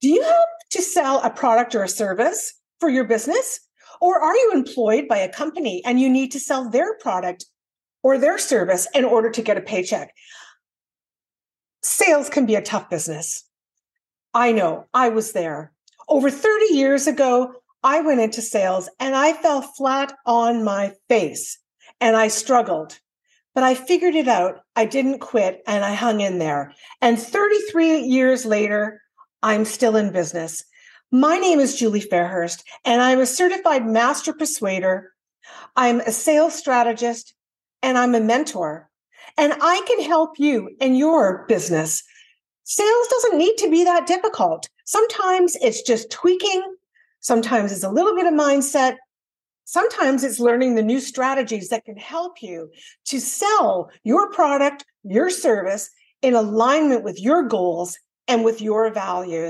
Do you have to sell a product or a service for your business? Or are you employed by a company and you need to sell their product or their service in order to get a paycheck? Sales can be a tough business. I know, I was there. Over 30 years ago, I went into sales and I fell flat on my face and I struggled. But I figured it out. I didn't quit and I hung in there. And 33 years later, I'm still in business. My name is Julie Fairhurst, and I'm a certified master persuader. I'm a sales strategist, and I'm a mentor. And I can help you in your business. Sales doesn't need to be that difficult. Sometimes it's just tweaking, sometimes it's a little bit of mindset. Sometimes it's learning the new strategies that can help you to sell your product, your service in alignment with your goals and with your values.